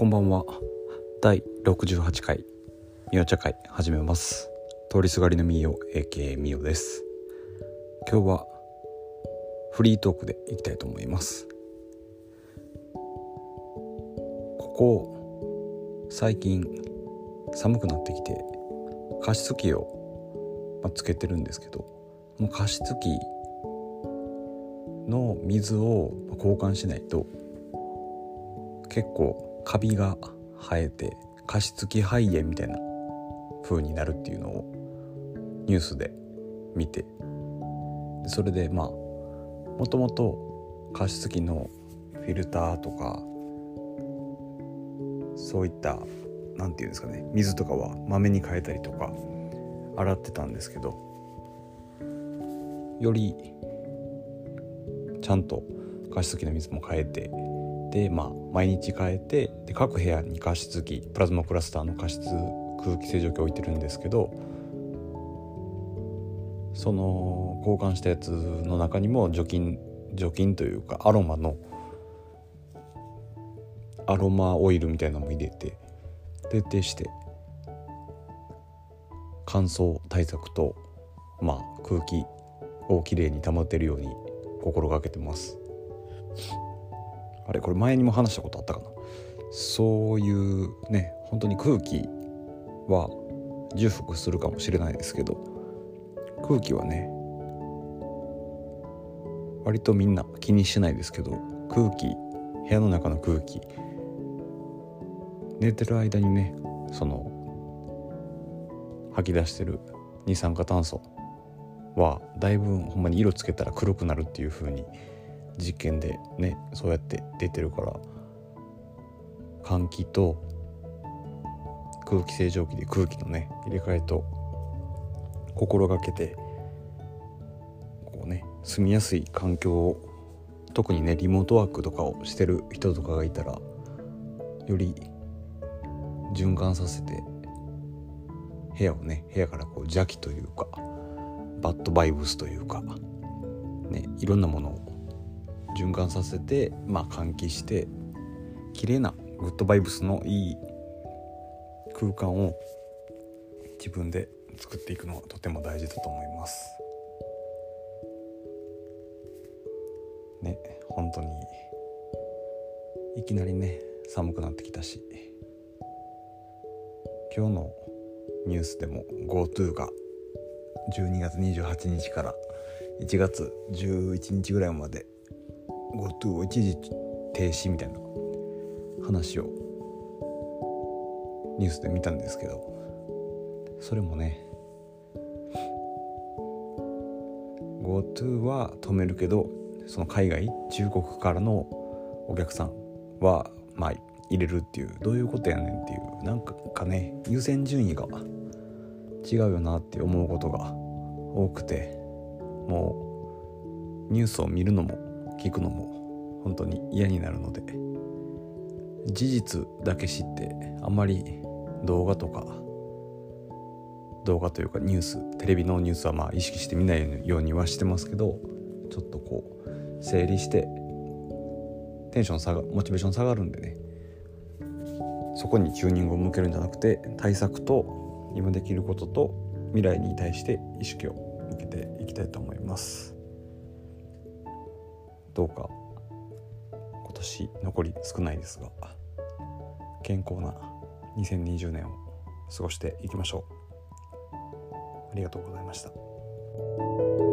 こんばんは。第68回みお茶会始めます。通りすがりのみお AK みおです。今日はフリートークでいきたいと思います。ここ最近寒くなってきて加湿器を、まあ、つけてるんですけどこの加湿器の水を交換しないと結構カビが生えて加湿器肺炎みたいな風になるっていうのをニュースで見て。それでまあもともと加湿器のフィルターとかそういった何て言うんですかね水とかはまめに変えたりとか洗ってたんですけどよりちゃんと加湿器の水も変えてでまあ毎日変えてで各部屋に加湿器プラズマクラスターの加湿空気清浄機置いてるんですけどその交換したやつの中にも除菌除菌というかアロマのアロマオイルみたいなのも入れて徹底して乾燥対策とまあ空気をきれいに保てるように心がけてます。あれこれ前にも話したことあったかな？そういうね本当に空気は重複するかもしれないですけど空気はね割とみんな気にしないですけど空気部屋の中の空気寝てる間にねその吐き出してる二酸化炭素はだいぶほんまに色つけたら黒くなるっていう風に実験でねそうやって出てるから換気と空気清浄機で空気のね入れ替えと心がけてこうね住みやすい環境を特にねリモートワークとかをしてる人とかがいたらより循環させて部屋をね部屋からこう邪気というかバッドバイブスというかねいろんなものを循環させてまあ換気して綺麗なグッドバイブスのいい空間を自分で作っていくのはとても大事だと思います。ね本当にいきなりね寒くなってきたし今日のニュースでも GoTo が12月28日から1月11日ぐらいまで GoTo を一時停止みたいな話をニュースで見たんですけどそれもね GoTo は止めるけどその海外中国からのお客さんはまあ入れるっていうどういうことやねんっていうなんかね優先順位が違うよなって思うことが多くてもうニュースを見るのも聞くのも本当に嫌になるので事実だけ知ってあんまり動画とか動画というかニューステレビのニュースはまあ意識して見ないようにはしてますけどちょっとこう整理してテンション下がモチベーション下がるんでねそこにチューニングを向けるんじゃなくて対策と今できることと未来に対して意識を向けていきたいと思います。どうか今年残り少ないですが健康な2020年を過ごしていきましょう。ありがとうございました。